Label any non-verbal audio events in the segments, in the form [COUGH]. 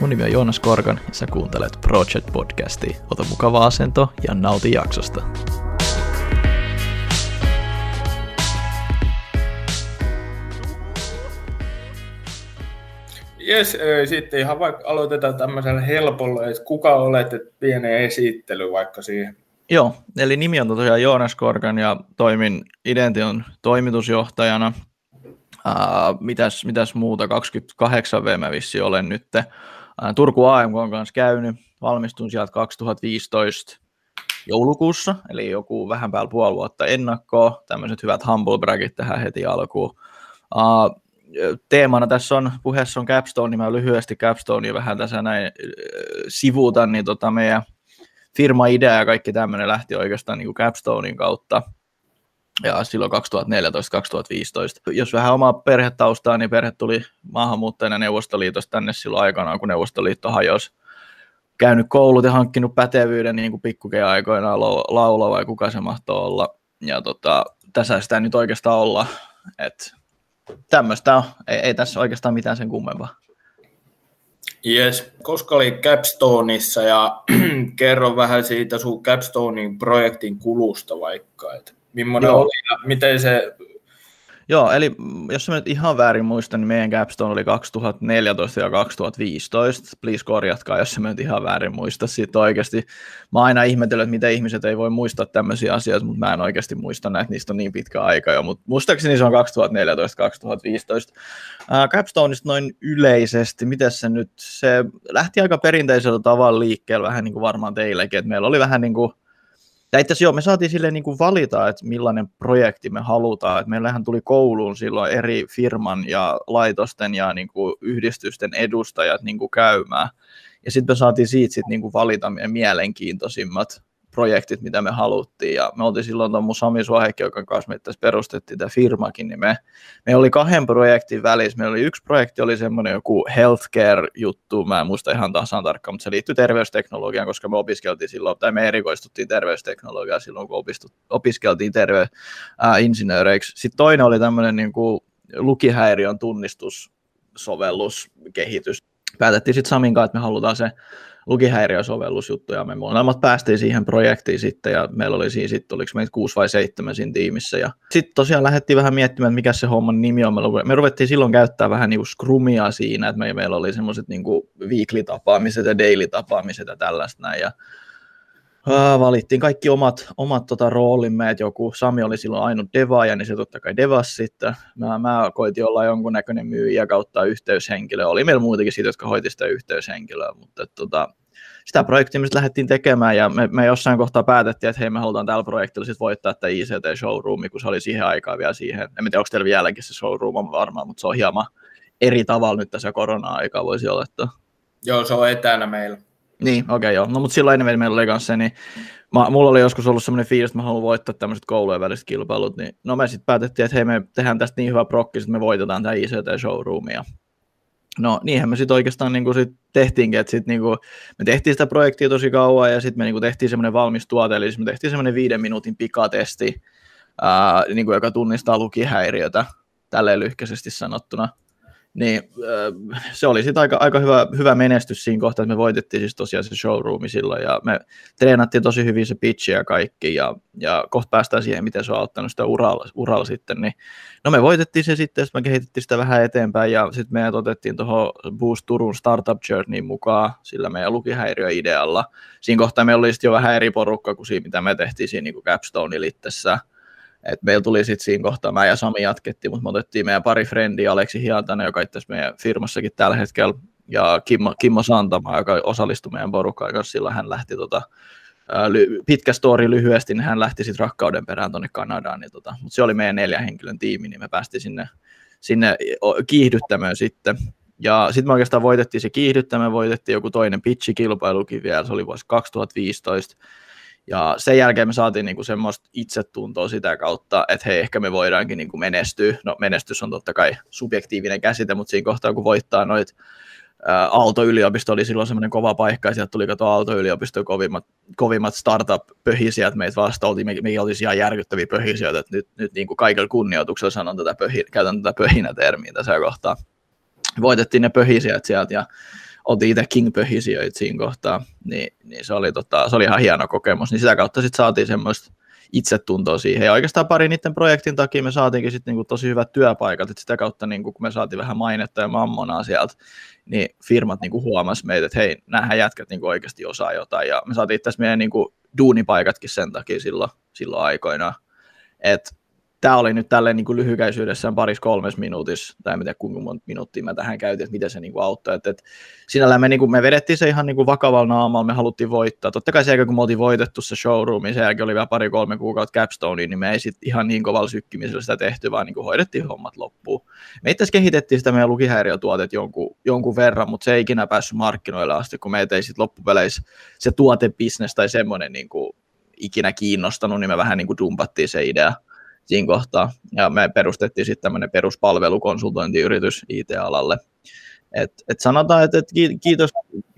Mun nimi on Joonas Korkan ja sä kuuntelet Project Podcastia. Ota mukava asento ja nauti jaksosta. Jes, sitten ihan vaikka aloitetaan tämmöisellä helpolla, että kuka olet, että pieni esittely vaikka siihen. Joo, eli nimi on tosiaan Joonas Korkan ja toimin Idention toimitusjohtajana. Uh, mitäs, mitäs muuta, 28 V mä vissi olen nyt Turku AMK on kanssa käynyt, valmistun sieltä 2015 joulukuussa, eli joku vähän päällä puoli vuotta ennakkoa, tämmöiset hyvät humble bragit tähän heti alkuun. Uh, teemana tässä on, puheessa on Capstone, niin mä lyhyesti Capstonea vähän tässä näin sivuutan, niin tota meidän firma-idea ja kaikki tämmöinen lähti oikeastaan niin kuin Capstonein kautta ja silloin 2014-2015. Jos vähän omaa perhetaustaa, niin perhe tuli maahanmuuttajana Neuvostoliitosta tänne silloin aikanaan, kun Neuvostoliitto hajosi. Käynyt koulut ja hankkinut pätevyyden niin kuin aikoina laula vai kuka se mahtoi olla. Ja tota, tässä sitä nyt oikeastaan olla. Et tämmöistä on. Ei, ei tässä oikeastaan mitään sen kummempaa. Yes. Koska oli Capstoneissa ja [CLEARS THROAT] kerro vähän siitä sun Capstonein projektin kulusta vaikka, että millainen Joo. oli ja miten se Joo, eli jos mä nyt ihan väärin muistan, niin meidän capstone oli 2014 ja 2015. Please korjatkaa, jos mä nyt ihan väärin muista. Siitä oikeasti, mä aina ihmetellyt, että miten ihmiset ei voi muistaa tämmöisiä asioita, mutta mä en oikeasti muista näitä, niistä on niin pitkä aika jo. Mutta muistaakseni se on 2014-2015. Uh, Capstoneista noin yleisesti, miten se nyt, se lähti aika perinteisellä tavalla liikkeelle, vähän niin kuin varmaan teillekin, että meillä oli vähän niin kuin ja itse joo, me saatiin sille niin kuin valita, että millainen projekti me halutaan. Että meillähän tuli kouluun silloin eri firman ja laitosten ja niin kuin yhdistysten edustajat niin kuin käymään. Ja sitten me saatiin siitä sit niin kuin valita meidän mielenkiintoisimmat projektit, mitä me haluttiin. Ja me oltiin silloin tuon mun Sami Suohekki, joka kanssa me tässä perustettiin tämä firmakin, niin me, me oli kahden projektin välissä. Meillä oli yksi projekti, oli semmoinen joku healthcare-juttu, mä en muista ihan tasan tarkkaan, mutta se liittyy terveysteknologiaan, koska me opiskeltiin silloin, tai me erikoistuttiin terveysteknologiaan silloin, kun opiskeltiin terveysinsinööreiksi. Sitten toinen oli tämmöinen niin kuin lukihäiriön tunnistussovellus, Päätettiin sitten Samin kanssa, että me halutaan se lukihäiriösovellusjuttu, ja me molemmat päästiin siihen projektiin sitten, ja meillä oli siinä sitten, oliko meitä kuusi vai seitsemän siinä tiimissä, ja sitten tosiaan lähdettiin vähän miettimään, että mikä se homman nimi on, me ruvettiin silloin käyttää vähän niin scrumia siinä, että meillä oli semmoiset niin weekly-tapaamiset ja daily-tapaamiset ja tällaista näin, ja valittiin kaikki omat, omat tota, roolimme, että joku Sami oli silloin ainut devaaja, niin se totta kai devas sitten. Mä, mä koitin olla jonkunnäköinen myyjä kautta yhteyshenkilö. Oli meillä muutakin siitä, jotka hoiti sitä yhteyshenkilöä, mutta et, tota, sitä projektia me lähdettiin tekemään ja me, me, jossain kohtaa päätettiin, että hei me halutaan tällä projektilla sit voittaa tämä ICT-showroom, kun se oli siihen aikaan vielä siihen. En tiedä, onko teillä vieläkin se showroom on varmaan, mutta se on hieman eri tavalla nyt tässä korona-aikaa voisi olettaa. Joo, se on etänä meillä. Niin, okei okay, joo. No mutta silloin ennen meillä oli kanssa se, niin mä, mulla oli joskus ollut semmoinen fiilis, että mä haluan voittaa tämmöiset koulujen väliset kilpailut, niin no me sitten päätettiin, että hei me tehdään tästä niin hyvä prokki, että me voitetaan tämä ICT-showroomia. No niinhän me sitten oikeastaan niin sit tehtiinkin, että sit niin me tehtiin sitä projektia tosi kauan ja sitten me niin tehtiin semmoinen valmis tuote, eli me tehtiin semmoinen viiden minuutin pikatesti, ää, niin joka tunnistaa lukihäiriötä, tälleen lyhkäisesti sanottuna niin se oli sitten aika, aika hyvä, hyvä menestys siinä kohtaa, että me voitettiin siis tosiaan se showroomi silloin, ja me treenattiin tosi hyvin se pitchi ja kaikki, ja, ja kohta päästään siihen, miten se on auttanut sitä uralla, uralla sitten, niin no me voitettiin se sitten, ja me kehitettiin sitä vähän eteenpäin, ja sitten me otettiin tuohon Boost Turun Startup Journeyin mukaan, sillä meidän lukihäiriöidealla. Siinä kohtaa meillä oli sitten jo vähän eri porukka kuin siinä, mitä me tehtiin siinä niin Capstone littessä, et meillä tuli sitten siinä kohtaa, mä ja Sami jatkettiin, mutta me otettiin meidän pari frendiä, Aleksi Hiantanen, joka itse meidän firmassakin tällä hetkellä, ja Kimmo, Kimmo Santama, joka osallistui meidän porukkaan kanssa, silloin hän lähti tota, pitkä story lyhyesti, niin hän lähti sitten rakkauden perään tuonne Kanadaan, niin tota, mutta se oli meidän neljän henkilön tiimi, niin me päästiin sinne, sinne kiihdyttämään sitten. Ja sitten me oikeastaan voitettiin se kiihdyttämään, voitettiin joku toinen pitchikilpailukin vielä, se oli vuosi 2015, ja sen jälkeen me saatiin niinku semmoista itsetuntoa sitä kautta, että hei, ehkä me voidaankin niinku menestyä. No menestys on totta kai subjektiivinen käsite, mutta siinä kohtaa kun voittaa noit Aalto-yliopisto oli silloin semmoinen kova paikka, ja sieltä tuli kato Aalto-yliopiston kovimmat, kovimmat startup-pöhisijät meitä vasta, oltiin, me, me oltiin ihan järkyttäviä pöhisijöitä, että nyt, nyt niin kuin kaikilla kunnioituksella sanon tätä pöhi, käytän tätä pöhinä-termiä tässä kohtaa. Voitettiin ne pöhisijät sieltä, ja oltiin itse King-pöhisijöitä siinä kohtaa, niin, niin se, oli tota, se oli ihan hieno kokemus, niin sitä kautta sitten saatiin semmoista itsetuntoa siihen. Ja oikeastaan pari niiden projektin takia me saatiinkin sitten niinku tosi hyvät työpaikat, että sitä kautta niinku, kun me saatiin vähän mainetta ja mammonaa sieltä, niin firmat niinku huomasi meitä, että hei, nämä jätkät niinku oikeasti osaa jotain. Ja me saatiin tässä meidän niinku duunipaikatkin sen takia silloin, silloin aikoinaan. Että tämä oli nyt tälleen niin kuin lyhykäisyydessään paris kolmes minuutissa, tai miten kuinka monta minuuttia mä tähän käytin, että miten se niin kuin auttoi. Et, et sinällään me, niin kuin, me vedettiin se ihan niin kuin vakavalla naamalla, me haluttiin voittaa. Totta kai se kun me oltiin voitettu se showroom, sen jälkeen oli vielä pari-kolme kuukautta capstone, niin me ei sit ihan niin kovalla sykkimisellä sitä tehty, vaan niin kuin hoidettiin hommat loppuun. Me itse kehitettiin sitä meidän lukihäiriötuotet jonkun, jonkun verran, mutta se ei ikinä päässyt markkinoille asti, kun meitä ei sitten loppupeleissä se tuotebisnes tai semmoinen niin kuin ikinä kiinnostanut, niin me vähän niin kuin dumpattiin se idea siinä kohtaa. Ja me perustettiin sitten tämmöinen peruspalvelukonsultointiyritys IT-alalle. Et, et sanotaan, että et kiitos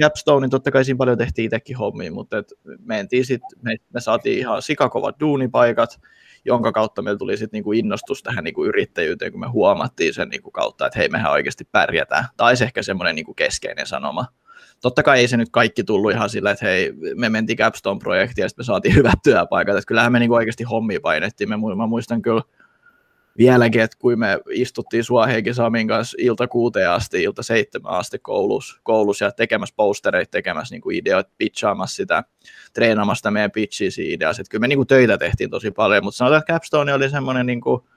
Capstone, niin totta kai siinä paljon tehtiin itsekin hommia, mutta et mentiin sit, me, me saatiin ihan sikakovat duunipaikat, jonka kautta meillä tuli sitten niinku innostus tähän niinku yrittäjyyteen, kun me huomattiin sen niinku kautta, että hei, mehän oikeasti pärjätään. Tai se ehkä semmoinen niinku keskeinen sanoma totta kai ei se nyt kaikki tullut ihan sillä, että hei, me mentiin Capstone-projektiin ja sitten me saatiin [LAUGHS] hyvät työpaikat, että kyllähän me niinku oikeasti hommia painettiin, me, mä muistan kyllä vieläkin, että kun me istuttiin sua Heikki Samin kanssa ilta kuuteen asti, ilta seitsemän asti koulussa, koulussa ja tekemässä postereita, tekemässä niinku ideoita, pitchaamassa sitä, treenaamassa sitä meidän pitchiä siinä että kyllä me niinku töitä tehtiin tosi paljon, mutta sanotaan, että Capstone oli semmoinen niinku,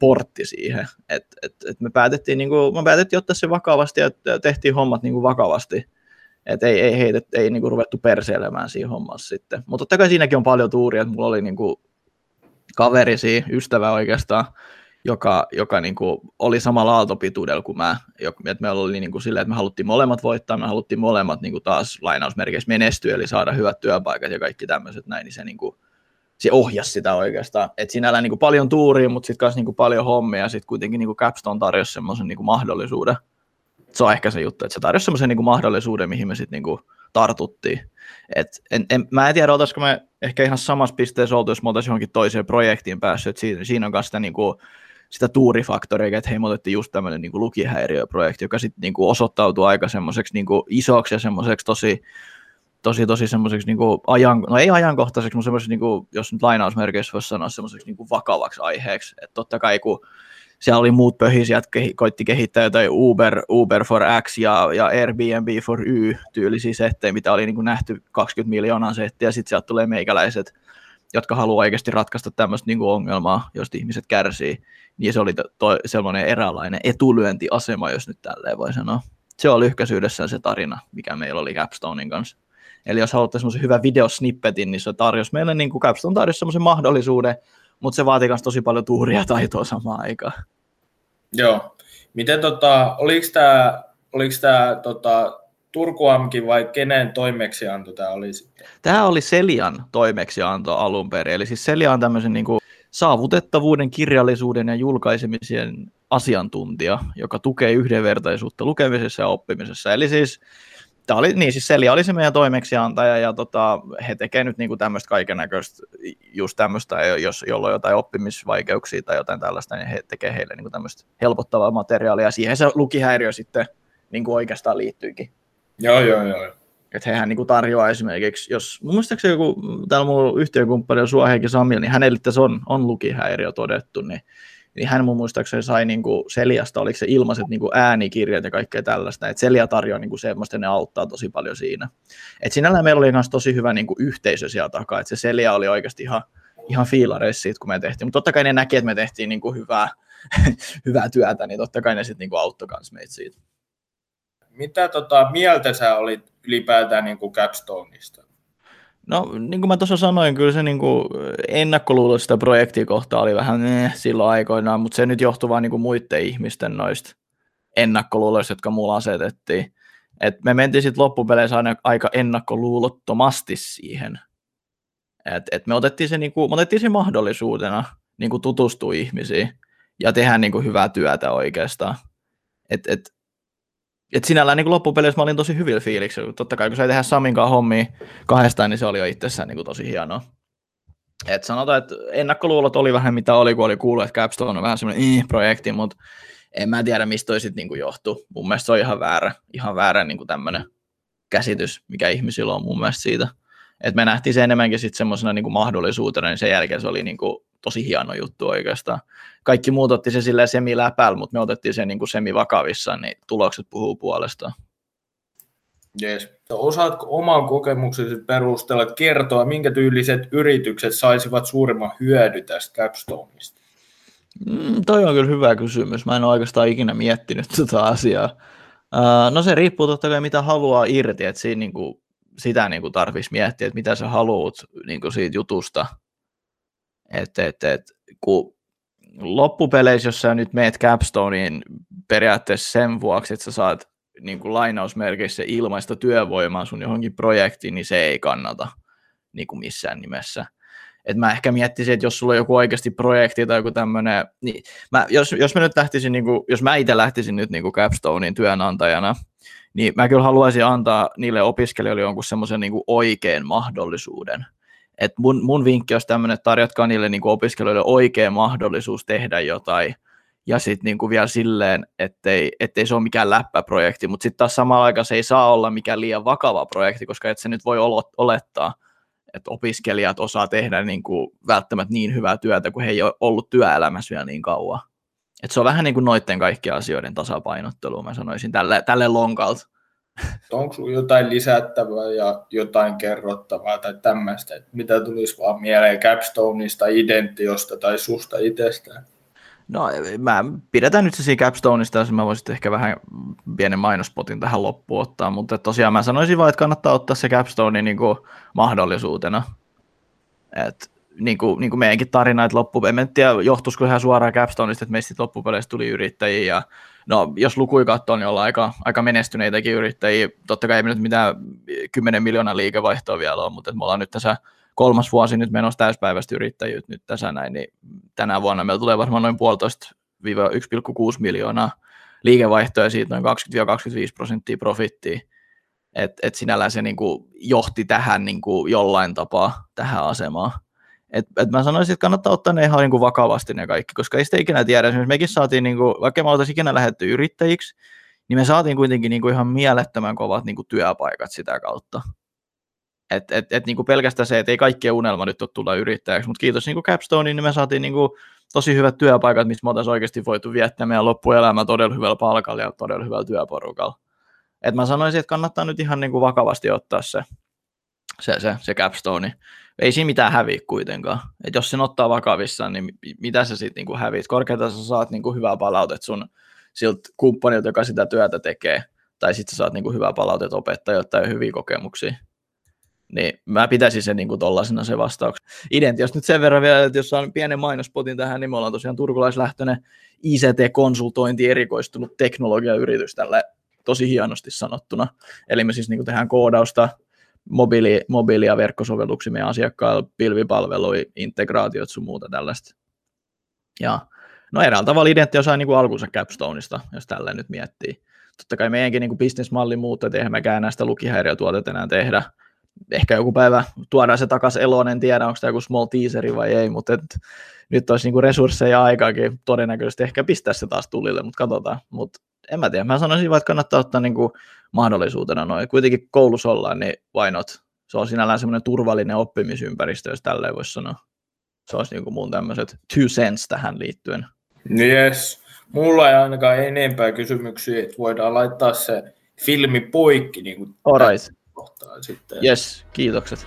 portti siihen. Et, et, et me päätettiin, niin kuin, me päätettiin ottaa se vakavasti ja tehtiin hommat niin kuin vakavasti. Et ei, ei, heitet, ei niin kuin ruvettu perseilemään siinä hommassa sitten. Mutta totta kai siinäkin on paljon tuuria, että mulla oli niin kuin kaveri siinä, ystävä oikeastaan, joka, joka niin kuin oli samalla aaltopituudella kuin mä. Et me oli niin kuin silleen, että me haluttiin molemmat voittaa, me haluttiin molemmat niin kuin taas lainausmerkeissä menestyä, eli saada hyvät työpaikat ja kaikki tämmöiset näin, niin se niin kuin se ohjasi sitä oikeastaan. Et sinällään niin kuin paljon tuuria, mutta sitten kanssa niin paljon hommia, ja sitten kuitenkin niin kuin Capstone tarjosi semmoisen niin mahdollisuuden. Se on ehkä se juttu, että se tarjosi semmoisen niin mahdollisuuden, mihin me sitten niin tartuttiin. Et en, en, mä en tiedä, oltaisiko me ehkä ihan samassa pisteessä oltu, jos me oltaisiin johonkin toiseen projektiin päässyt, että siinä, siinä on myös sitä, niin kuin, sitä tuurifaktoria, että hei, me otettiin just tämmöinen niin lukihäiriöprojekti, joka sitten niin osoittautui aika semmoiseksi niin isoksi ja semmoiseksi tosi tosi, tosi semmoiseksi niin ajan, no ei ajankohtaiseksi, mutta semmoiseksi, niin kuin, jos nyt lainausmerkeissä voisi sanoa semmoiseksi niin vakavaksi aiheeksi. Että totta kai kun siellä oli muut pöhisijät, koitti kehittää jotain Uber, Uber for X ja, ja Airbnb for Y tyylisiä settejä, mitä oli niin kuin nähty 20 miljoonaa settiä, ja sitten sieltä tulee meikäläiset, jotka haluaa oikeasti ratkaista tämmöistä niin ongelmaa, josta ihmiset kärsii. Niin se oli to, sellainen eräänlainen etulyöntiasema, jos nyt tälleen voi sanoa. Se oli lyhkäisyydessään se tarina, mikä meillä oli Capstonein kanssa. Eli jos haluatte semmoisen hyvän videosnippetin, niin se tarjosi meille, niin kuin Capstone tarjosi semmoisen mahdollisuuden, mutta se vaatii myös tosi paljon tuuria taitoa samaan aikaan. Joo. Miten tota, oliko tämä oliko tää, tota, Turkuamkin vai kenen toimeksianto tämä oli sitten? Tämä oli Selian toimeksianto alun perin. Eli siis Selia on tämmöisen niin kuin saavutettavuuden, kirjallisuuden ja julkaisemisen asiantuntija, joka tukee yhdenvertaisuutta lukemisessa ja oppimisessa. Eli siis Tämä oli, niin siis Celia oli se meidän toimeksiantaja ja tota, he tekevät nyt niinku tämmöistä kaiken näköistä, just tämmöistä, jos jolla on jotain oppimisvaikeuksia tai jotain tällaista, niin he tekevät heille niinku tämmöistä helpottavaa materiaalia ja siihen se lukihäiriö sitten niinku oikeastaan liittyykin. Joo, joo, joo. Että hehän niinku tarjoaa esimerkiksi, jos muistaakseni joku, täällä mun yhtiökumppani on Suoheikki Samil, niin hänelle tässä on, on lukihäiriö todettu, niin niin hän mun muistaakseni sai niin kuin Seliasta, oliko se ilmaiset niin kuin äänikirjat ja kaikkea tällaista, että Selia tarjoaa niin kuin semmoista, ne auttaa tosi paljon siinä. Et sinällään meillä oli myös tosi hyvä niin kuin yhteisö siellä takaa, että se Selia oli oikeasti ihan, ihan fiilareissa siitä, kun me tehtiin, mutta totta kai ne näki, että me tehtiin niin kuin hyvää, [LAUGHS] hyvää työtä, niin totta kai ne sitten niin auttoi myös meitä siitä. Mitä tota, mieltä sä olit ylipäätään niin kuin Capstoneista? No, niin kuin mä tuossa sanoin, kyllä se niin kuin ennakkoluulo sitä projektia kohtaa oli vähän eh, silloin aikoinaan, mutta se nyt johtuu vain niin muiden ihmisten noista ennakkoluuloista, jotka mulla asetettiin. Et me mentiin sitten loppupeleissä aina aika ennakkoluulottomasti siihen. Et, et me, otettiin se, niin kuin, me otettiin se mahdollisuutena niin kuin tutustua ihmisiin ja tehdä niin kuin hyvää työtä oikeastaan. Et, et, et sinällään niin loppupeleissä mä olin tosi hyvillä fiiliksillä. Totta kai kun sai tehdä Samin kanssa hommia kahdestaan, niin se oli jo itsessään niin tosi hienoa. Et sanotaan, että ennakkoluulot oli vähän mitä oli, kun oli kuullut, että Capstone on vähän semmoinen projekti, mutta en mä tiedä, mistä toi sitten niinku johtuu. Mun mielestä se on ihan väärä, ihan väärä niinku tämmöinen käsitys, mikä ihmisillä on mun mielestä siitä. Et me nähtiin se enemmänkin sitten semmoisena niinku mahdollisuutena, niin sen jälkeen se oli niinku tosi hieno juttu oikeastaan. Kaikki muut otti se silleen semi-läpällä, mutta me otettiin se niinku semi-vakavissaan, niin tulokset puhuu puolestaan. Yes. Osaatko oman kokemuksesi perusteella kertoa, minkä tyyliset yritykset saisivat suurimman hyödy tästä Capstoneista? Mm, toi on kyllä hyvä kysymys. Mä en ole oikeastaan ikinä miettinyt tuota asiaa. Uh, no se riippuu totta kai mitä haluaa irti, että siinä niinku, sitä niinku tarvitsisi miettiä, että mitä sä haluat niinku siitä jutusta. Et, et, et, kun loppupeleissä, jos sä nyt meet Capstoneen periaatteessa sen vuoksi, että sä saat niin kuin lainausmerkeissä ilmaista työvoimaa sun johonkin projektiin, niin se ei kannata niin kuin missään nimessä. Et mä ehkä miettisin, että jos sulla on joku oikeasti projekti tai joku tämmöinen, niin mä, jos, jos mä nyt lähtisin, niin kuin, jos mä itse lähtisin nyt niin kuin Capstonein työnantajana, niin mä kyllä haluaisin antaa niille opiskelijoille jonkun semmoisen niin oikean mahdollisuuden. Et mun, mun vinkki olisi tämmöinen, että tarjotkaa niille niin kuin opiskelijoille oikea mahdollisuus tehdä jotain, ja sitten niinku vielä silleen, ettei, ettei se ole mikään läppäprojekti, mutta sitten taas samalla aikaan se ei saa olla mikään liian vakava projekti, koska et se nyt voi olettaa, että opiskelijat osaa tehdä niinku välttämättä niin hyvää työtä, kun he ei ole ollut työelämässä vielä niin kauan. Et se on vähän niin kuin noiden kaikkien asioiden tasapainottelu, mä sanoisin, tälle, tälle lonkalta. Onko sinulla jotain lisättävää ja jotain kerrottavaa tai tämmöistä, mitä tulisi vaan mieleen Capstoneista, Identiosta tai susta itsestään? No mä pidetään nyt se siinä Capstoneista, jos mä voisin ehkä vähän pienen mainospotin tähän loppuun ottaa, mutta tosiaan mä sanoisin vaan, että kannattaa ottaa se Capstone niin kuin mahdollisuutena. Et, niin kuin, niin kuin meidänkin tarina, että loppu, en tiedä johtuisiko ihan suoraan Capstoneista, että meistä loppupeleissä tuli yrittäjiä ja no jos lukui katsoo, niin ollaan aika, aika menestyneitäkin yrittäjiä. Totta kai ei nyt mitään 10 miljoonaa liikevaihtoa vielä ole, mutta me ollaan nyt tässä kolmas vuosi nyt menossa täyspäiväistä yrittäjyyttä nyt tässä näin, niin tänä vuonna meillä tulee varmaan noin puolitoista 1,6 miljoonaa liikevaihtoa ja siitä noin 20-25 prosenttia profittia. että et sinällään se niin kuin johti tähän niin kuin jollain tapaa tähän asemaan. Et, et mä sanoisin, että kannattaa ottaa ne ihan niin kuin vakavasti ne kaikki, koska ei sitä ikinä tiedä. Esimerkiksi mekin saatiin, niin kuin, vaikka me oltaisiin ikinä lähdetty yrittäjiksi, niin me saatiin kuitenkin niin kuin ihan mielettömän kovat niin kuin työpaikat sitä kautta. Et, et, et niin kuin pelkästään se, että ei kaikkien unelma nyt ole tulla yrittäjäksi, mutta kiitos niin kuin Capstoneen, niin me saatiin niin kuin tosi hyvät työpaikat, missä me oltaisiin oikeasti voitu viettää meidän loppuelämä todella hyvällä palkalla ja todella hyvällä työporukalla. Et mä sanoisin, että kannattaa nyt ihan niin kuin vakavasti ottaa se, se, se, se Capstone. Ei siinä mitään häviä kuitenkaan. Et jos sen ottaa vakavissaan, niin mitä sä sitten niin häviät? Korkeintaan sä saat niin kuin hyvää palautet sun siltä kumppanilta, joka sitä työtä tekee, tai sitten sä saat niin kuin hyvää palautet opettajilta tai hyviä kokemuksia. Niin mä pitäisin sen niin tollasena se vastaus. Identios nyt sen verran vielä, että jos saan pienen mainospotin tähän, niin me ollaan tosiaan turkulaislähtöinen ICT-konsultointi erikoistunut teknologiayritys tällä tosi hienosti sanottuna. Eli me siis niin tehdään koodausta, mobiili, mobiili- ja verkkosovelluksia meidän asiakkailla, pilvipalveluja, integraatiot sun muuta tällaista. Ja no eräällä tavalla Identio sai niin kuin alkunsa Capstoneista, jos tällä nyt miettii. Totta kai meidänkin niin bisnesmalli muuttuu, että eihän mekään näistä lukihäiriötuotetta enää tehdä, ehkä joku päivä tuodaan se takaisin eloon, en tiedä onko tämä joku small teaseri vai ei, mutta et, nyt olisi niinku resursseja ja aikaakin todennäköisesti ehkä pistää se taas tulille, mutta katsotaan. Mutta en mä tiedä, mä sanoisin vaan, että kannattaa ottaa niinku mahdollisuutena noin. Kuitenkin koulussa ollaan, niin why not? Se on sinällään semmoinen turvallinen oppimisympäristö, jos tälleen voisi sanoa. Se olisi niinku mun tämmöiset two cents tähän liittyen. Yes. Mulla ei ainakaan enempää kysymyksiä, että voidaan laittaa se filmi poikki. Niin kuin right kohtaa sitten. Yes, kiitokset.